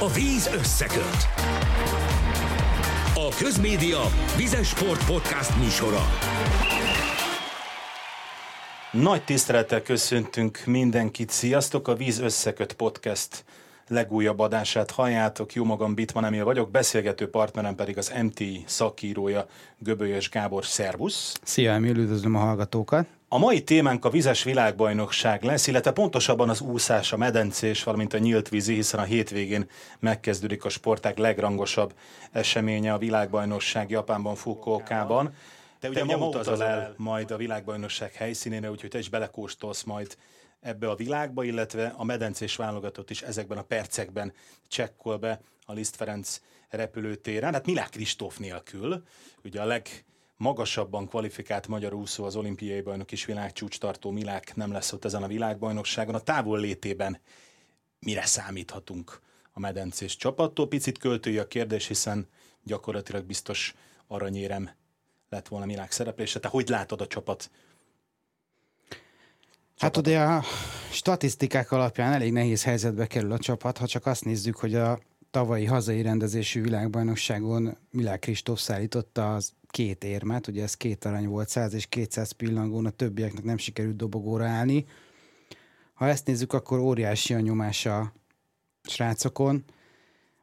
A víz összeköt. A Közmédia Vizes Sport Podcast műsora. Nagy tisztelettel köszöntünk mindenkit. Sziasztok! A Víz Összeköt Podcast legújabb adását halljátok. Jó magam Bitman Emil vagyok, beszélgető partnerem pedig az MTI szakírója Göbölyös Gábor. Szervusz! Szia Emil, üdvözlöm a hallgatókat! A mai témánk a vizes világbajnokság lesz, illetve pontosabban az úszás, a medencés, valamint a nyílt vízi, hiszen a hétvégén megkezdődik a sporták legrangosabb eseménye, a világbajnokság Japánban, Fukuokában. De ugye ma utazol el majd a világbajnokság helyszínére, úgyhogy te is belekóstolsz majd ebbe a világba, illetve a medencés válogatott is ezekben a percekben csekkol be a Liszt Ferenc repülőtéren. Hát Milák Kristóf nélkül, ugye a leg magasabban kvalifikált magyar úszó az olimpiai bajnok és világcsúcs tartó Milák nem lesz ott ezen a világbajnokságon. A távol létében mire számíthatunk a medencés csapattól? Picit költői a kérdés, hiszen gyakorlatilag biztos aranyérem lett volna Milák szereplése. Te hogy látod a csapat Hát ugye a statisztikák alapján elég nehéz helyzetbe kerül a csapat, ha csak azt nézzük, hogy a tavalyi hazai rendezésű világbajnokságon Milák Kristóf szállította az két érmet, ugye ez két arany volt, 100 és 200 pillangón, a többieknek nem sikerült dobogóra állni. Ha ezt nézzük, akkor óriási a nyomás a srácokon.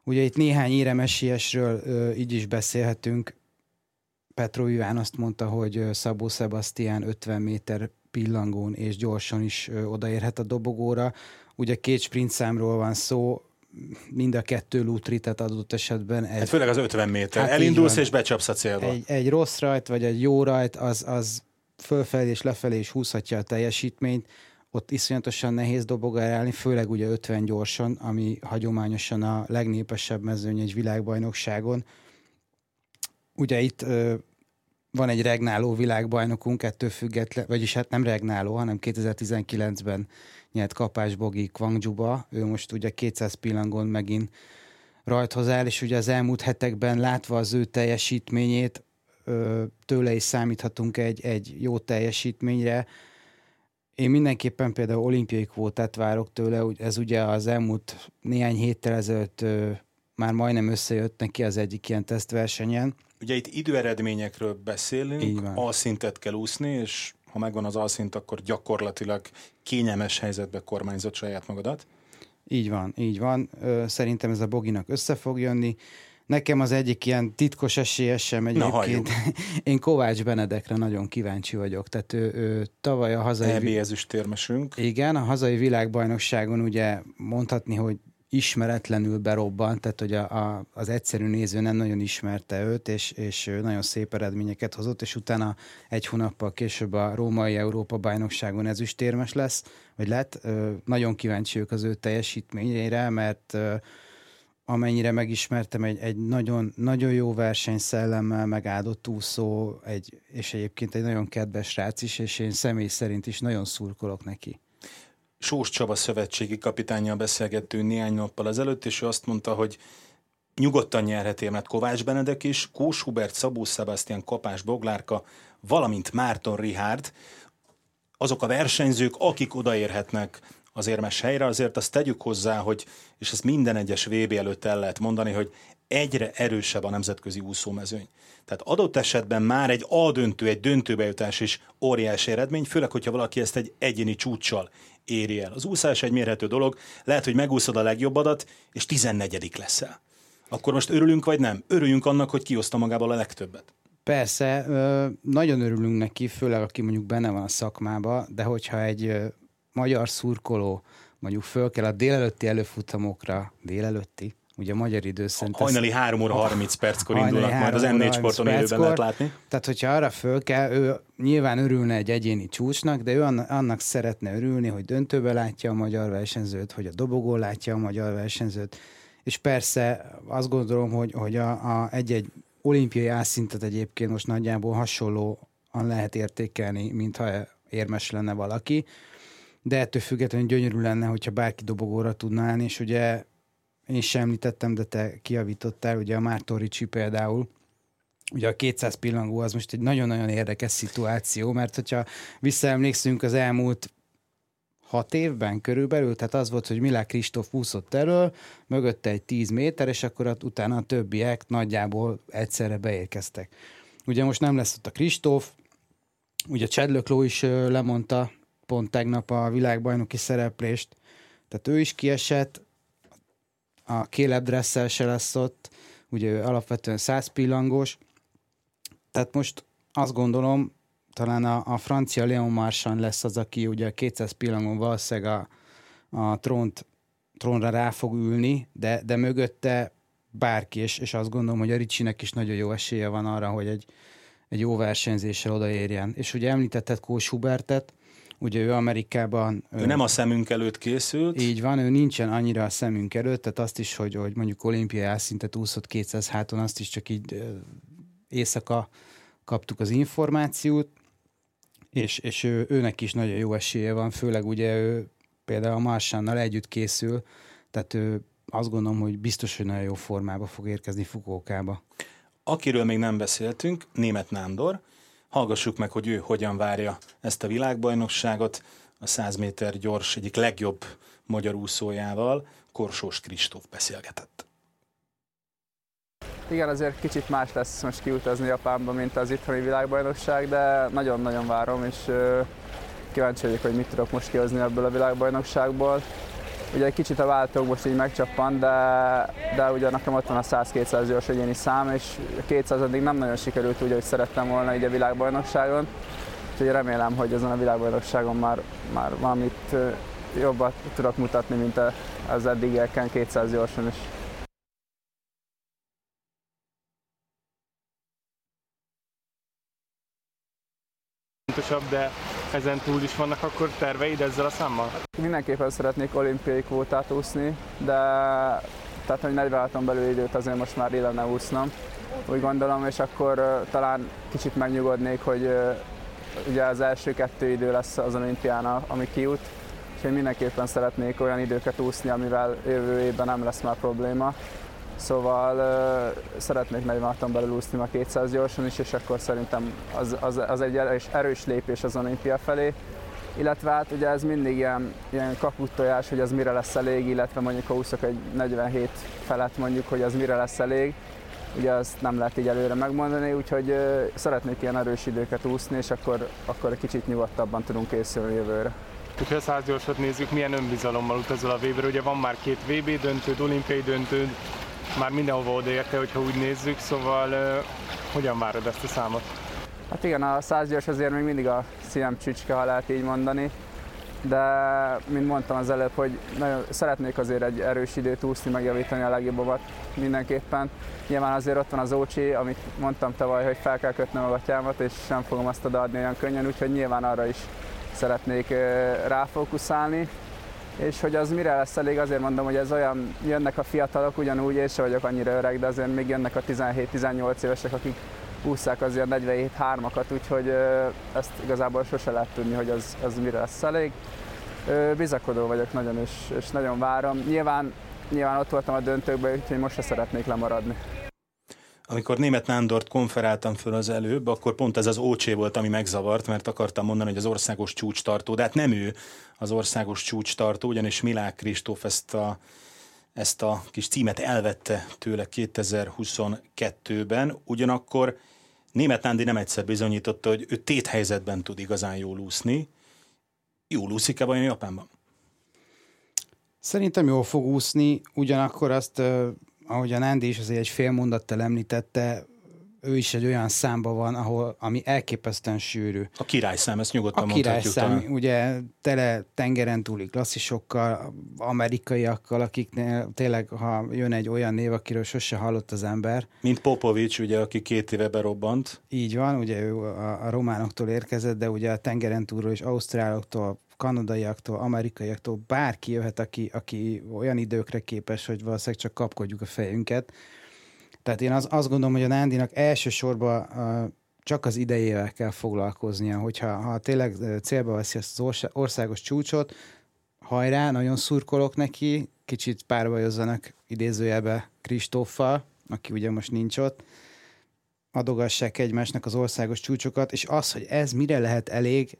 Ugye itt néhány éremesiesről így is beszélhetünk. Petro Iván azt mondta, hogy Szabó Sebastian 50 méter pillangón és gyorsan is odaérhet a dobogóra. Ugye két sprint számról van szó, mind a kettő lútritet adott esetben. Egy, hát főleg az 50 méter. Hát Elindulsz és becsapsz a célba. Egy, egy rossz rajt, vagy egy jó rajt, az, az fölfelé és lefelé is húzhatja a teljesítményt. Ott iszonyatosan nehéz dobogára állni, főleg ugye 50 gyorsan, ami hagyományosan a legnépesebb mezőny egy világbajnokságon. Ugye itt van egy regnáló világbajnokunk, ettől független, vagyis hát nem regnáló, hanem 2019-ben nyert kapás Bogi Kwangjuba, ő most ugye 200 pillangon megint rajthoz áll, és ugye az elmúlt hetekben látva az ő teljesítményét, tőle is számíthatunk egy, egy jó teljesítményre. Én mindenképpen például olimpiai kvótát várok tőle, ez ugye az elmúlt néhány héttel ezelőtt már majdnem összejött neki az egyik ilyen tesztversenyen. Ugye itt időeredményekről beszélünk, alszintet kell úszni, és ha megvan az alszint, akkor gyakorlatilag kényelmes helyzetbe kormányzott saját magadat. Így van, így van. Szerintem ez a Boginak össze fog jönni. Nekem az egyik ilyen titkos esélyesem egyébként. Na, Én Kovács Benedekre nagyon kíváncsi vagyok. Tehát ő, ő tavaly a hazai... EB ezüstérmesünk. Igen, a hazai világbajnokságon ugye mondhatni, hogy ismeretlenül berobbant, tehát hogy a, a, az egyszerű néző nem nagyon ismerte őt, és, és nagyon szép eredményeket hozott, és utána egy hónappal később a római Európa bajnokságon ezüstérmes lesz, vagy lett. Nagyon kíváncsi ők az ő teljesítményére, mert amennyire megismertem, egy, egy nagyon, nagyon jó versenyszellemmel megáldott úszó, egy, és egyébként egy nagyon kedves rác is, és én személy szerint is nagyon szurkolok neki. Sós Csaba szövetségi kapitányjal beszélgettünk néhány nappal ezelőtt, és ő azt mondta, hogy nyugodtan nyerhet mert Kovács Benedek is, Kós Hubert, Szabó Sebastian, Kapás Boglárka, valamint Márton Rihárd, azok a versenyzők, akik odaérhetnek az érmes helyre, azért azt tegyük hozzá, hogy, és ezt minden egyes VB előtt el lehet mondani, hogy egyre erősebb a nemzetközi úszómezőny. Tehát adott esetben már egy A döntő, egy döntőbejutás is óriási eredmény, főleg, hogyha valaki ezt egy egyéni csúccsal éri el. Az úszás egy mérhető dolog, lehet, hogy megúszod a legjobbadat, és 14 leszel. Akkor most örülünk, vagy nem? Örüljünk annak, hogy kioszta magából a legtöbbet. Persze, nagyon örülünk neki, főleg aki mondjuk benne van a szakmába, de hogyha egy magyar szurkoló mondjuk föl kell a délelőtti előfutamokra, délelőtti, ugye a magyar idő szerint... Hajnali 3 óra 30 perckor indulnak majd az M4 sporton élőben lehet látni. Tehát, hogyha arra föl kell, ő nyilván örülne egy egyéni csúcsnak, de ő annak szeretne örülni, hogy döntőbe látja a magyar versenyzőt, hogy a dobogó látja a magyar versenyzőt, és persze azt gondolom, hogy, hogy a, a egy-egy olimpiai ászintet egyébként most nagyjából hasonlóan lehet értékelni, mintha érmes lenne valaki, de ettől függetlenül gyönyörű lenne, hogyha bárki dobogóra tudná állni, és ugye én sem említettem, de te kiavítottál, ugye a Márton Ricsi például, Ugye a 200 pillangó az most egy nagyon-nagyon érdekes szituáció, mert hogyha visszaemlékszünk az elmúlt hat évben körülbelül, tehát az volt, hogy Milák Kristóf úszott elől, mögötte egy 10 méter, és akkor utána a többiek nagyjából egyszerre beérkeztek. Ugye most nem lesz ott a Kristóf, ugye Csedlökló is lemondta pont tegnap a világbajnoki szereplést, tehát ő is kiesett, a Caleb Dressel se lesz ott, ugye ő alapvetően 100 pillangós, tehát most azt gondolom, talán a, a francia Leon Marchand lesz az, aki ugye 200 pillangon valószínűleg a, a trónt, trónra rá fog ülni, de, de mögötte bárki, és, és azt gondolom, hogy a Ricsinek is nagyon jó esélye van arra, hogy egy, egy jó versenyzéssel odaérjen. És ugye említetted Kós Hubertet, ugye ő Amerikában... Ő, ő nem a szemünk előtt készült. Így van, ő nincsen annyira a szemünk előtt, tehát azt is, hogy, hogy mondjuk olimpiai szintet úszott 200 háton, azt is csak így éjszaka kaptuk az információt, és, és ő, őnek is nagyon jó esélye van, főleg ugye ő például a Marsánnal együtt készül, tehát ő azt gondolom, hogy biztos, hogy nagyon jó formába fog érkezni Fukókába. Akiről még nem beszéltünk, német Nándor. Hallgassuk meg, hogy ő hogyan várja ezt a világbajnokságot a 100 méter gyors egyik legjobb magyar úszójával, Korsós Kristóf beszélgetett. Igen, azért kicsit más lesz most kiutazni Japánba, mint az itthoni világbajnokság, de nagyon-nagyon várom, és kíváncsi vagyok, hogy mit tudok most kihozni ebből a világbajnokságból. Ugye egy kicsit a váltók most így megcsappan, de, de ugye nekem ott van a 100-200 gyors egyéni szám, és 200 addig nem nagyon sikerült úgy, hogy szerettem volna így a világbajnokságon. Úgyhogy remélem, hogy ezen a világbajnokságon már, már valamit jobbat tudok mutatni, mint az eddigieken 200 gyorsan is. fontosabb, de ezen túl is vannak akkor terveid ezzel a számmal? Mindenképpen szeretnék olimpiai kvótát úszni, de tehát, hogy 46-on belül időt azért most már illene úsznom, úgy gondolom, és akkor talán kicsit megnyugodnék, hogy ugye az első kettő idő lesz az olimpián, ami kijut, és én mindenképpen szeretnék olyan időket úszni, amivel jövő évben nem lesz már probléma. Szóval uh, szeretnék 46-on belül úszni a 200 gyorsan is, és akkor szerintem az, az, az egy erős, erős lépés az olimpia felé. Illetve hát ugye ez mindig ilyen, ilyen kaputtojás, hogy az mire lesz elég, illetve mondjuk ha úszok egy 47 felett mondjuk, hogy az mire lesz elég. Ugye azt nem lehet így előre megmondani, úgyhogy uh, szeretnék ilyen erős időket úszni, és akkor, akkor egy kicsit nyugodtabban tudunk készülni jövőre. Ha a 100 gyorsat nézzük, milyen önbizalommal utazol a vb Ugye van már két VB döntőd, olimpiai döntőd, már mindenhova odaérte, hogyha úgy nézzük, szóval hogyan várod ezt a számot? Hát igen, a 100 gyors azért még mindig a szívem csücske, ha lehet így mondani, de mint mondtam az előbb, hogy nagyon szeretnék azért egy erős időt úszni, megjavítani a legjobbat mindenképpen. Nyilván azért ott van az Ócsi, amit mondtam tavaly, hogy fel kell kötnöm a gatyámat, és sem fogom azt odaadni olyan könnyen, úgyhogy nyilván arra is szeretnék ráfókuszálni és hogy az mire lesz elég, azért mondom, hogy ez olyan, jönnek a fiatalok ugyanúgy, és vagyok annyira öreg, de azért még jönnek a 17-18 évesek, akik úszák azért 47 hármakat, úgyhogy ezt igazából sose lehet tudni, hogy az, az mire lesz elég. Bizakodó vagyok nagyon, és, és nagyon várom. Nyilván, nyilván ott voltam a döntőkben, úgyhogy most se szeretnék lemaradni amikor német Nándort konferáltam föl az előbb, akkor pont ez az ócsé volt, ami megzavart, mert akartam mondani, hogy az országos csúcstartó, de hát nem ő az országos csúcstartó, ugyanis Milák Kristóf ezt a, ezt a kis címet elvette tőle 2022-ben, ugyanakkor német Nándi nem egyszer bizonyította, hogy ő téthelyzetben tud igazán jól úszni. Jól úszik-e vajon Japánban? Szerintem jól fog úszni, ugyanakkor azt ahogy a Nándi is azért egy fél mondattal említette, ő is egy olyan számba van, ahol, ami elképesztően sűrű. A királyszám, ezt nyugodtan A királyszám, talán. ugye tele tengeren túli klasszisokkal, amerikaiakkal, akiknél tényleg, ha jön egy olyan név, akiről sose hallott az ember. Mint Popovics, ugye, aki két éve berobbant. Így van, ugye ő a, a románoktól érkezett, de ugye a tengeren túlról és ausztráloktól kanadaiaktól, amerikaiaktól, bárki jöhet, aki, aki olyan időkre képes, hogy valószínűleg csak kapkodjuk a fejünket. Tehát én az, azt gondolom, hogy a Nándinak elsősorban uh, csak az idejével kell foglalkoznia, hogyha ha tényleg célba veszi ezt az országos csúcsot, hajrá, nagyon szurkolok neki, kicsit párbajozzanak idézőjelbe Kristóffal, aki ugye most nincs ott, adogassák egymásnak az országos csúcsokat, és az, hogy ez mire lehet elég,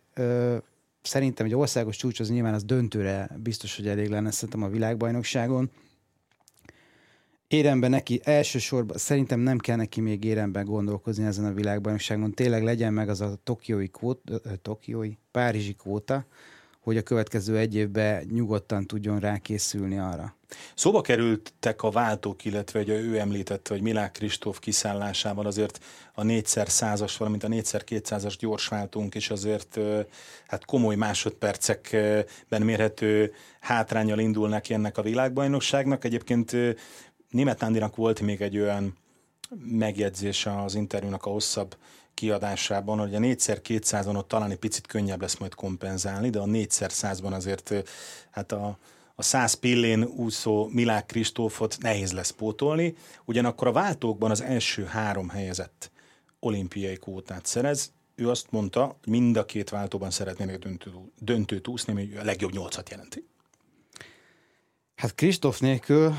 szerintem egy országos csúcs az nyilván az döntőre biztos, hogy elég lenne szerintem a világbajnokságon. Éremben neki elsősorban, szerintem nem kell neki még éremben gondolkozni ezen a világbajnokságon. Tényleg legyen meg az a tokiói, kvóta, tokiói párizsi kvóta, hogy a következő egy évben nyugodtan tudjon rákészülni arra. Szóba kerültek a váltók, illetve hogy ő említette, hogy Milák Kristóf kiszállásával azért a 4x100-as, valamint a 4x200-as gyorsváltunk is azért hát komoly másodpercekben mérhető hátrányal indul neki ennek a világbajnokságnak. Egyébként Német Nándinak volt még egy olyan megjegyzés az interjúnak a hosszabb kiadásában, hogy a 4x200-on ott talán egy picit könnyebb lesz majd kompenzálni, de a 4x100-ban azért hát a, a 100 pillén úszó Milák Kristófot nehéz lesz pótolni, ugyanakkor a váltókban az első három helyezett olimpiai kvótát szerez, ő azt mondta, hogy mind a két váltóban szeretnének döntő, döntőt úszni, ami a legjobb nyolcat jelenti. Hát Kristóf nélkül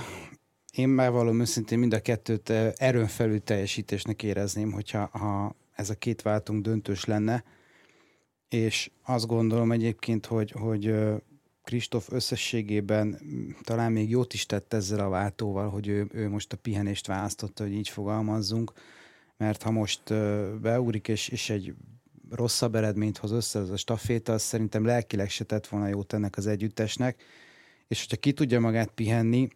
én már valami őszintén mind a kettőt erőn felül teljesítésnek érezném, hogyha ha ez a két váltunk döntős lenne, és azt gondolom egyébként, hogy, hogy Kristóf összességében talán még jót is tett ezzel a váltóval, hogy ő, ő most a pihenést választotta, hogy így fogalmazzunk, mert ha most beugrik és, és egy rosszabb eredményt hoz össze az a staféta, az szerintem lelkileg se tett volna jót ennek az együttesnek, és hogyha ki tudja magát pihenni,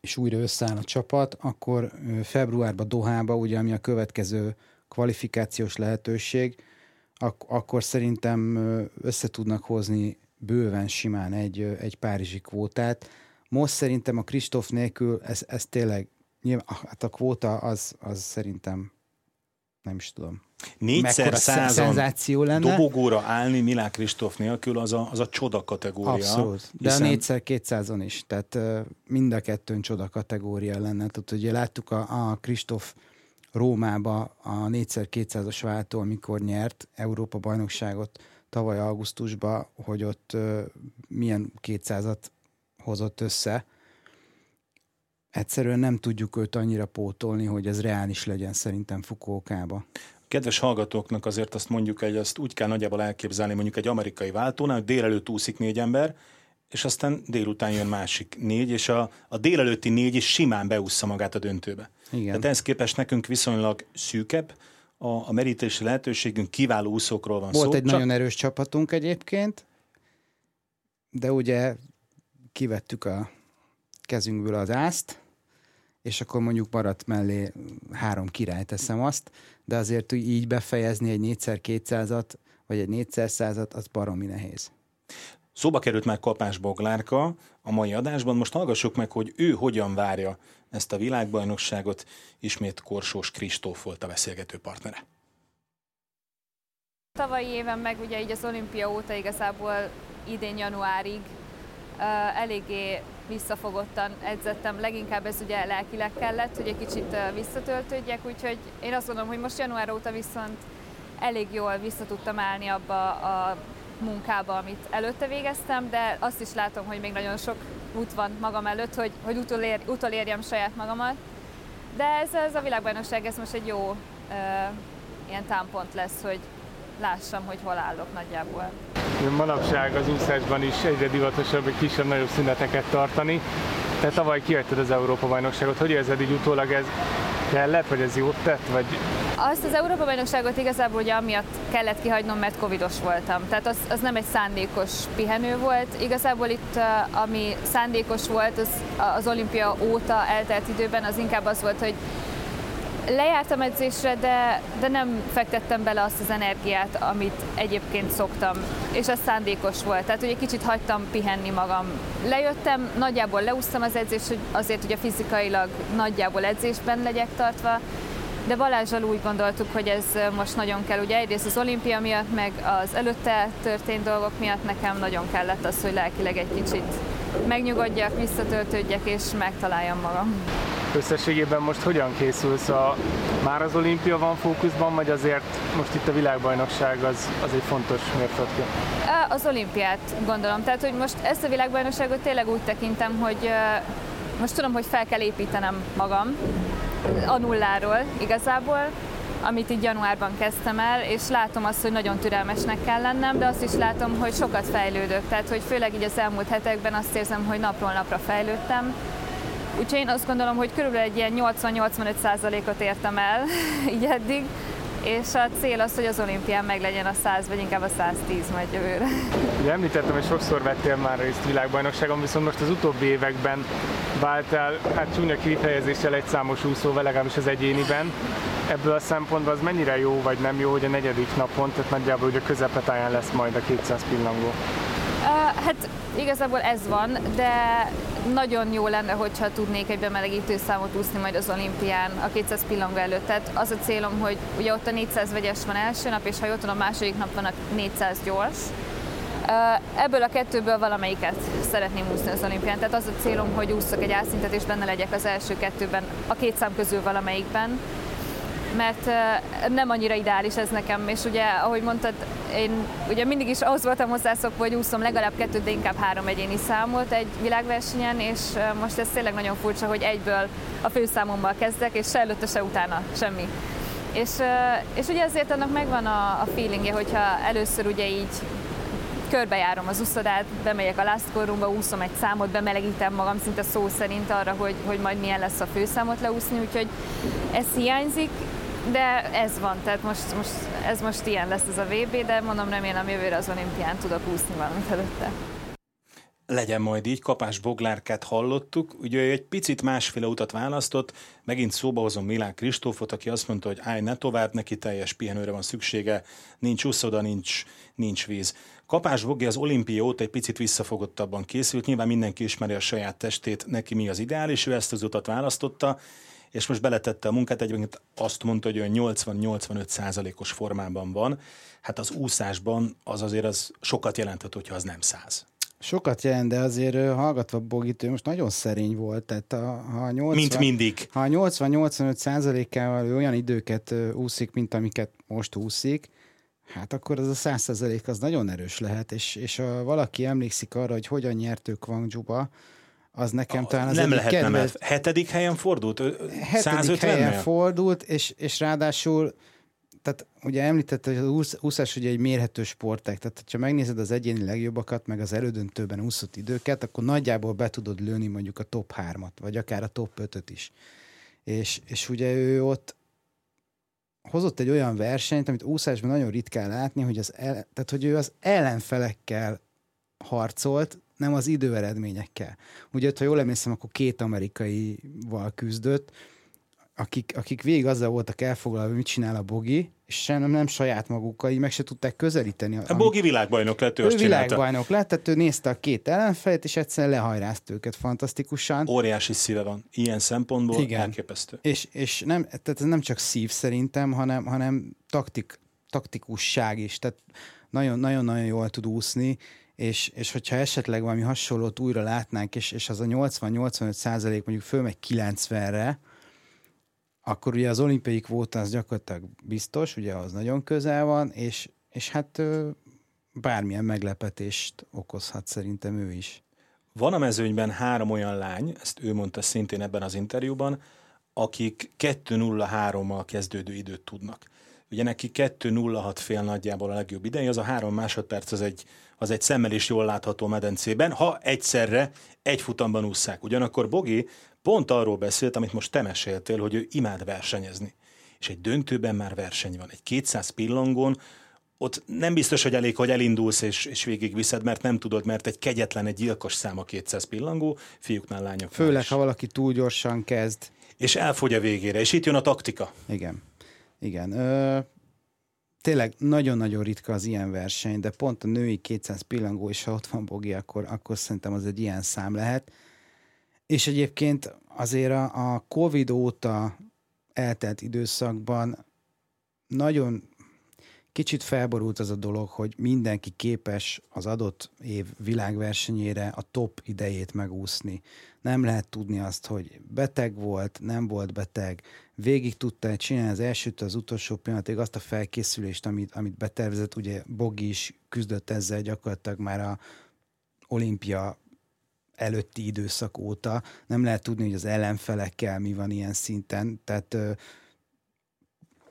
és újra összeáll a csapat, akkor februárban Dohába, ugye ami a következő kvalifikációs lehetőség, ak- akkor szerintem össze tudnak hozni bőven simán egy, egy párizsi kvótát. Most szerintem a Kristóf nélkül ez, ez tényleg, nyilván, hát a kvóta az, az szerintem nem is tudom. Négyszer százan dobogóra állni Milák Kristóf nélkül az a, az a csoda kategória. Abszolút, de hiszen... a négyszer kétszázon is, tehát mind a kettőn csoda kategória lenne. Tehát ugye láttuk a, a Kristóf Rómába a 4x200-as váltó, amikor nyert Európa bajnokságot tavaly augusztusban, hogy ott milyen 200-at hozott össze. Egyszerűen nem tudjuk őt annyira pótolni, hogy ez reális legyen szerintem Fukuokába. Kedves hallgatóknak azért azt mondjuk, hogy azt úgy kell nagyjából elképzelni mondjuk egy amerikai váltónál, hogy délelőtt úszik négy ember, és aztán délután jön másik négy, és a, a délelőtti négy is simán beúszza magát a döntőbe. Igen. Tehát ehhez képest nekünk viszonylag szűkebb, a, a merítési lehetőségünk kiváló úszókról van Volt szó. egy csak... nagyon erős csapatunk egyébként, de ugye kivettük a kezünkből az ászt, és akkor mondjuk maradt mellé három király, teszem azt, de azért így befejezni egy 4x200-at, vagy egy 4x100-at, az baromi nehéz. Szóba került már Kapás Boglárka a mai adásban, most hallgassuk meg, hogy ő hogyan várja ezt a világbajnokságot. Ismét Korsós Kristóf volt a beszélgető partnere. Tavalyi éven meg ugye így az olimpia óta igazából idén januárig eléggé visszafogottan edzettem, leginkább ez ugye lelkileg kellett, hogy egy kicsit visszatöltődjek, úgyhogy én azt gondolom, hogy most január óta viszont elég jól vissza tudtam állni abba a munkába, amit előtte végeztem, de azt is látom, hogy még nagyon sok út van magam előtt, hogy, hogy utolér, utolérjem saját magamat. De ez, ez a világbajnokság, ez most egy jó uh, ilyen támpont lesz, hogy lássam, hogy hol állok nagyjából. Manapság az úszásban is egyre divatosabb egy kisebb-nagyobb szüneteket tartani. Te tavaly kihagytad az Európa-bajnokságot, hogy érzed így utólag ez kellett, vagy ez jót tett, vagy azt az Európa-bajnokságot igazából ugye amiatt kellett kihagynom, mert covidos voltam. Tehát az, az nem egy szándékos pihenő volt. Igazából itt, ami szándékos volt, az, az olimpia óta eltelt időben, az inkább az volt, hogy lejártam edzésre, de, de nem fektettem bele azt az energiát, amit egyébként szoktam, és ez szándékos volt. Tehát ugye kicsit hagytam pihenni magam. Lejöttem, nagyjából leúztam az edzést, hogy azért ugye fizikailag nagyjából edzésben legyek tartva, de Balázsal úgy gondoltuk, hogy ez most nagyon kell. Ugye egyrészt az olimpia miatt, meg az előtte történt dolgok miatt nekem nagyon kellett az, hogy lelkileg egy kicsit megnyugodjak, visszatöltődjek és megtaláljam magam. Összességében most hogyan készülsz? A, már az olimpia van fókuszban, vagy azért most itt a világbajnokság az, az egy fontos mérföldkő? Az olimpiát gondolom. Tehát, hogy most ezt a világbajnokságot tényleg úgy tekintem, hogy most tudom, hogy fel kell építenem magam a nulláról igazából, amit így januárban kezdtem el, és látom azt, hogy nagyon türelmesnek kell lennem, de azt is látom, hogy sokat fejlődök. Tehát, hogy főleg így az elmúlt hetekben azt érzem, hogy napról napra fejlődtem. Úgyhogy én azt gondolom, hogy körülbelül egy ilyen 80-85%-ot értem el így eddig, és a cél az, hogy az olimpián meg legyen a 100, vagy inkább a 110 majd jövőre. Ugye említettem, hogy sokszor vettél már részt világbajnokságon, viszont most az utóbbi években váltál, hát csúnya kifejezéssel egy számos úszóval, legalábbis az egyéniben. Ebből a szempontból az mennyire jó vagy nem jó, hogy a negyedik napon, tehát nagyjából ugye a közepetáján lesz majd a 200 pillangó? Hát igazából ez van, de nagyon jó lenne, hogyha tudnék egy bemelegítő számot úszni majd az olimpián a 200 pillangó előtt. Tehát az a célom, hogy ugye ott a 400 vegyes van első nap, és ha jól tudom, második nap van a 400 gyors. Ebből a kettőből valamelyiket szeretném úszni az olimpián. Tehát az a célom, hogy ússzak egy álszintet, és benne legyek az első kettőben, a két szám közül valamelyikben mert nem annyira ideális ez nekem, és ugye, ahogy mondtad, én ugye mindig is ahhoz voltam hozzászokva, hogy úszom legalább kettőt, de inkább három egyéni számot egy világversenyen, és most ez tényleg nagyon furcsa, hogy egyből a főszámommal kezdek, és se előtte, se utána semmi. És, és ugye ezért annak megvan a, a feelingje, hogyha először ugye így körbejárom az úszodát, bemegyek a last úszom egy számot, bemelegítem magam szinte szó szerint arra, hogy, hogy majd milyen lesz a főszámot leúszni, úgyhogy ez hiányzik, de ez van, tehát most, most, ez most ilyen lesz ez a VB, de mondom remélem jövőre az olimpián tudok úszni valamit előtte. Legyen majd így, Kapás Boglárkát hallottuk, ugye egy picit másféle utat választott, megint szóba hozom Milán Kristófot, aki azt mondta, hogy állj ne tovább, neki teljes pihenőre van szüksége, nincs úszoda, nincs, nincs víz. Kapás Bogi az olimpia óta egy picit visszafogottabban készült, nyilván mindenki ismeri a saját testét, neki mi az ideális, ő ezt az utat választotta, és most beletette a munkát, egyébként azt mondta, hogy olyan 80-85 százalékos formában van. Hát az úszásban az azért az sokat jelenthet, hogyha az nem száz. Sokat jelent, de azért hallgatva Bogit, ő most nagyon szerény volt, tehát a, ha 80, mint mindig. Ha 80-85 százalékával olyan időket úszik, mint amiket most úszik, hát akkor az a 100 százalék az nagyon erős lehet, és, és ha valaki emlékszik arra, hogy hogyan nyertük Guangzhouba, az nekem talán az Nem lehet kedvez... nem, hetedik helyen fordult? Hetedik helyen fordult, és, és ráadásul tehát ugye említette, hogy az úszás ugye egy mérhető sportág, tehát ha megnézed az egyéni legjobbakat, meg az elődöntőben úszott időket, akkor nagyjából be tudod lőni mondjuk a top 3-at, vagy akár a top 5-öt is. És, és ugye ő ott hozott egy olyan versenyt, amit úszásban nagyon ritkán látni, hogy, az el, tehát, hogy ő az ellenfelekkel harcolt, nem az időeredményekkel. Ugye, ha jól emlékszem, akkor két amerikaival küzdött, akik, akik végig azzal voltak elfoglalva, hogy mit csinál a Bogi, és sem nem saját magukkal, így meg se tudták közelíteni. A Bogi világbajnok lett, ő, ő világbajnok lett, tehát ő nézte a két ellenfelet, és egyszerűen lehajrázt őket fantasztikusan. Óriási szíve van, ilyen szempontból Igen. elképesztő. És, és nem, tehát ez nem csak szív szerintem, hanem, hanem taktik, taktikusság is, tehát nagyon-nagyon jól tud úszni, és, és hogyha esetleg valami hasonlót újra látnánk, és, és az a 80-85 százalék mondjuk fölmegy 90-re, akkor ugye az olimpiai kvóta az gyakorlatilag biztos, ugye az nagyon közel van, és, és hát bármilyen meglepetést okozhat szerintem ő is. Van a mezőnyben három olyan lány, ezt ő mondta szintén ebben az interjúban, akik 2-0-3-mal kezdődő időt tudnak. Ugye neki 2-0-6 fél nagyjából a legjobb ideje, az a három másodperc az egy, az egy szemmel is jól látható medencében, ha egyszerre egy futamban ússzák. Ugyanakkor Bogi pont arról beszélt, amit most te meséltél, hogy ő imád versenyezni. És egy döntőben már verseny van. Egy 200 pillangón ott nem biztos, hogy elég, hogy elindulsz és, és végigviszed, mert nem tudod, mert egy kegyetlen, egy gyilkos szám a 200 pillangó, fiúknál, lányoknál Főleg, is. ha valaki túl gyorsan kezd. És elfogy a végére, és itt jön a taktika. Igen. Igen. Ö, tényleg nagyon-nagyon ritka az ilyen verseny, de pont a női 200 pillangó, és ha ott van Bogi, akkor, akkor szerintem az egy ilyen szám lehet. És egyébként azért a, a Covid óta eltelt időszakban nagyon kicsit felborult az a dolog, hogy mindenki képes az adott év világversenyére a top idejét megúszni. Nem lehet tudni azt, hogy beteg volt, nem volt beteg, végig tudta csinálni az elsőt az utolsó pillanatig azt a felkészülést, amit, amit betervezett, ugye Bogi is küzdött ezzel gyakorlatilag már a olimpia előtti időszak óta. Nem lehet tudni, hogy az ellenfelekkel mi van ilyen szinten, tehát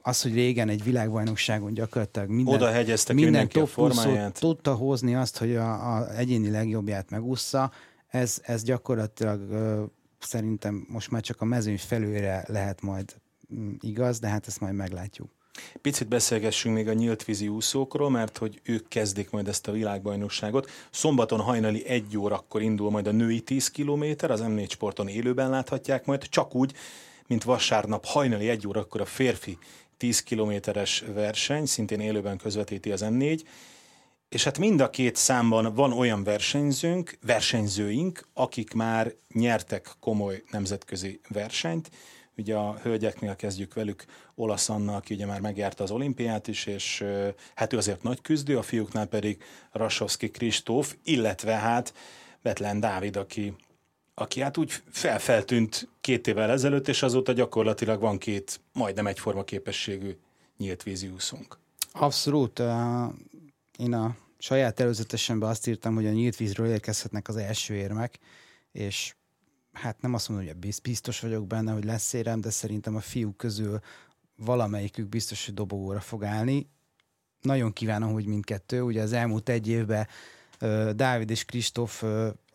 az, hogy régen egy világbajnokságon gyakorlatilag minden, Oda hegyeztek minden top a tudta hozni azt, hogy a, a egyéni legjobbját megúszza, ez, ez gyakorlatilag ö, szerintem most már csak a mezőny felőre lehet majd mm, igaz, de hát ezt majd meglátjuk. Picit beszélgessünk még a nyílt vízi úszókról, mert hogy ők kezdik majd ezt a világbajnokságot. Szombaton hajnali egy órakor indul majd a női 10 kilométer, az M4 sporton élőben láthatják majd, csak úgy, mint vasárnap hajnali egy órakor a férfi 10 kilométeres verseny, szintén élőben közvetíti az M4, és hát mind a két számban van olyan versenyzőnk, versenyzőink, akik már nyertek komoly nemzetközi versenyt, Ugye a hölgyeknél kezdjük velük, Olasz Anna, aki ugye már megjárta az olimpiát is, és hát ő azért nagy küzdő, a fiúknál pedig Rasowski Kristóf, illetve hát Betlen Dávid, aki, aki hát úgy felfeltűnt két évvel ezelőtt, és azóta gyakorlatilag van két majdnem egyforma képességű nyílt vízi úszónk. Abszolút. Én a saját előzetesemben azt írtam, hogy a nyílt vízről érkezhetnek az első érmek, és hát nem azt mondom, hogy biztos vagyok benne, hogy lesz érem, de szerintem a fiúk közül valamelyikük biztos, hogy dobogóra fog állni. Nagyon kívánom, hogy mindkettő. Ugye az elmúlt egy évben uh, Dávid és Kristóf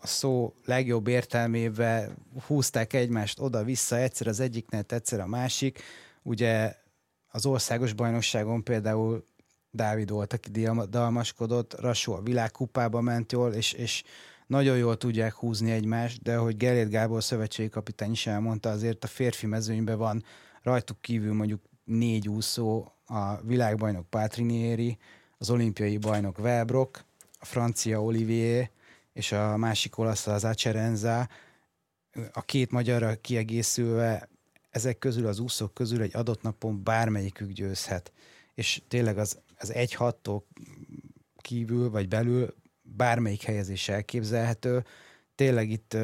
a szó legjobb értelmében húzták egymást oda-vissza, egyszer az egyiknek, egyszer a másik. Ugye az országos bajnokságon például Dávid volt, aki diadalmaskodott, Rasó a világkupába ment jól, és, és nagyon jól tudják húzni egymást, de ahogy Gerét Gábor szövetségi kapitány is elmondta, azért a férfi mezőnyben van rajtuk kívül mondjuk négy úszó, a világbajnok Patrinieri, az olimpiai bajnok Velbrok, a francia Olivier, és a másik olasz az Acerenza, a két magyarra kiegészülve ezek közül az úszók közül egy adott napon bármelyikük győzhet. És tényleg az, az egy hattól kívül vagy belül bármelyik helyezés elképzelhető. Tényleg itt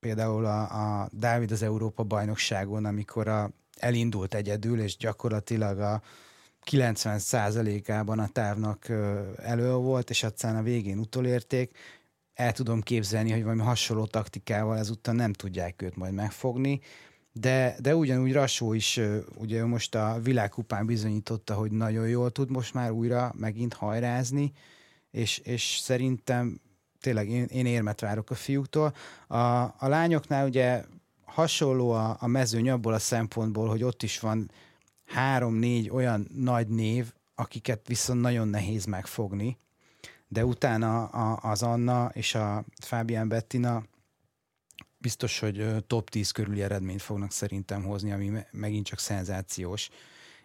például a, a Dávid az Európa bajnokságon, amikor a, elindult egyedül, és gyakorlatilag a 90%-ában a távnak elő volt, és aztán a végén utolérték. El tudom képzelni, hogy valami hasonló taktikával ezúttal nem tudják őt majd megfogni, de, de ugyanúgy Rasó is ugye most a világkupán bizonyította, hogy nagyon jól tud most már újra megint hajrázni, és, és szerintem tényleg én, én érmet várok a fiúktól. A, a lányoknál ugye hasonló a, a mezőny abból a szempontból, hogy ott is van három-négy olyan nagy név, akiket viszont nagyon nehéz megfogni, de utána a, az Anna és a Fábián Bettina biztos, hogy top 10 körüli eredményt fognak szerintem hozni, ami megint csak szenzációs.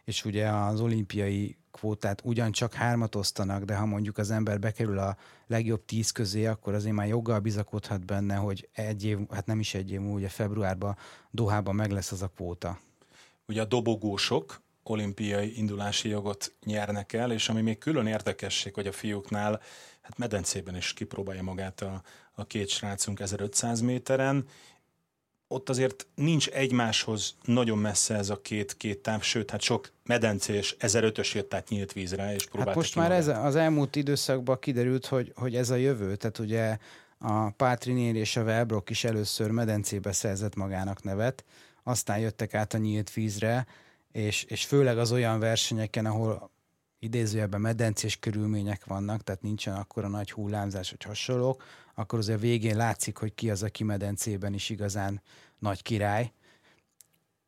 És ugye az olimpiai kvótát ugyancsak hármat osztanak, de ha mondjuk az ember bekerül a legjobb tíz közé, akkor azért már joggal bizakodhat benne, hogy egy év, hát nem is egy év múlva, ugye februárban Dohában meg lesz az a kvóta. Ugye a dobogósok olimpiai indulási jogot nyernek el, és ami még külön érdekesség, hogy a fiúknál, hát medencében is kipróbálja magát a, a két srácunk 1500 méteren, ott azért nincs egymáshoz nagyon messze ez a két, két táv, sőt, hát sok medencés 1005-ös jött át nyílt vízre, és próbáltak Hát most már ez az elmúlt időszakban kiderült, hogy, hogy ez a jövő, tehát ugye a Pátrinér és a Velbrok is először medencébe szerzett magának nevet, aztán jöttek át a nyílt vízre, és, és főleg az olyan versenyeken, ahol idézőjelben medencés körülmények vannak, tehát nincsen akkora nagy hullámzás, vagy hasonlók, akkor azért végén látszik, hogy ki az, aki medencében is igazán nagy király.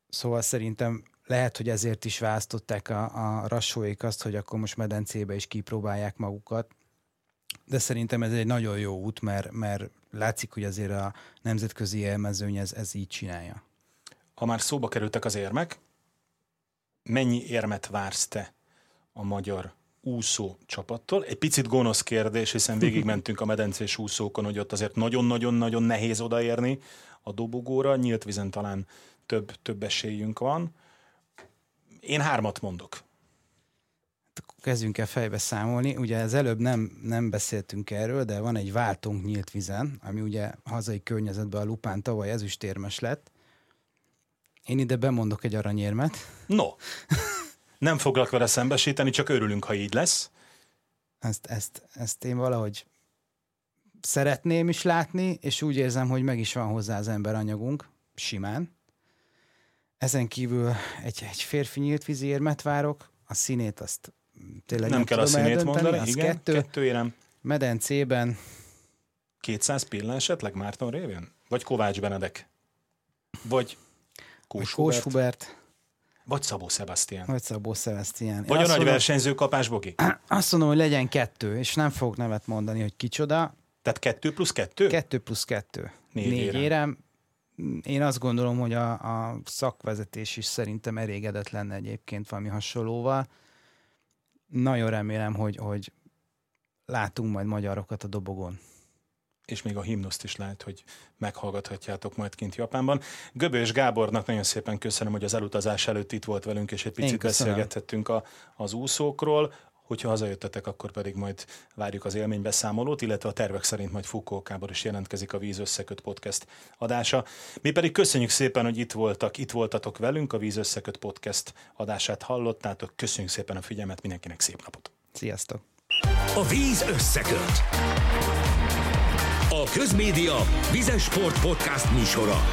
Szóval szerintem lehet, hogy ezért is választották a, a rassóik azt, hogy akkor most medencébe is kipróbálják magukat. De szerintem ez egy nagyon jó út, mert, mert látszik, hogy azért a nemzetközi élmezőny ez, ez így csinálja. Ha már szóba kerültek az érmek, mennyi érmet vársz te a magyar úszó csapattól. Egy picit gonosz kérdés, hiszen végigmentünk a medencés úszókon, hogy ott azért nagyon-nagyon-nagyon nehéz odaérni a dobogóra, nyílt vizen talán több, több esélyünk van. Én hármat mondok. Kezdjünk el fejbe számolni. Ugye az előbb nem, nem beszéltünk erről, de van egy váltónk nyílt vizen, ami ugye hazai környezetben a Lupán tavaly ezüstérmes lett. Én ide bemondok egy aranyérmet. No. Nem foglak vele szembesíteni, csak örülünk, ha így lesz. Ezt, ezt, ezt én valahogy szeretném is látni, és úgy érzem, hogy meg is van hozzá az ember anyagunk, simán. Ezen kívül egy, egy férfi nyílt vízi érmet várok, a színét azt tényleg Nem, nem, kell a színét mondani, az igen, kettő. kettő érem. Medencében 200 pillanat esetleg Márton révén? Vagy Kovács Benedek? Vagy Kós, Kós Hubert? Hubert, Vagy Szabó Sebastian? vagy Szabó Sebastian. Vagy a nagy versenyző Kapás Bogi? Azt mondom, hogy legyen kettő, és nem fogok nevet mondani, hogy kicsoda. Tehát kettő plusz kettő? Kettő plusz kettő. Négy Négy, érem. érem. Én azt gondolom, hogy a, a szakvezetés is szerintem elégedett lenne egyébként valami hasonlóval. Nagyon remélem, hogy, hogy látunk majd magyarokat a dobogon. És még a himnuszt is lehet, hogy meghallgathatjátok majd kint Japánban. Göbös Gábornak nagyon szépen köszönöm, hogy az elutazás előtt itt volt velünk, és egy picit beszélgethettünk a, az úszókról. Hogyha hazajöttetek, akkor pedig majd várjuk az élménybeszámolót, illetve a tervek szerint majd Fukuokában is jelentkezik a Víz Összeköt podcast adása. Mi pedig köszönjük szépen, hogy itt voltak, itt voltatok velünk, a Víz Összeköt podcast adását hallottátok. Köszönjük szépen a figyelmet, mindenkinek szép napot! Sziasztok! A víz összeköt. A Közmédia Vizes Podcast műsora.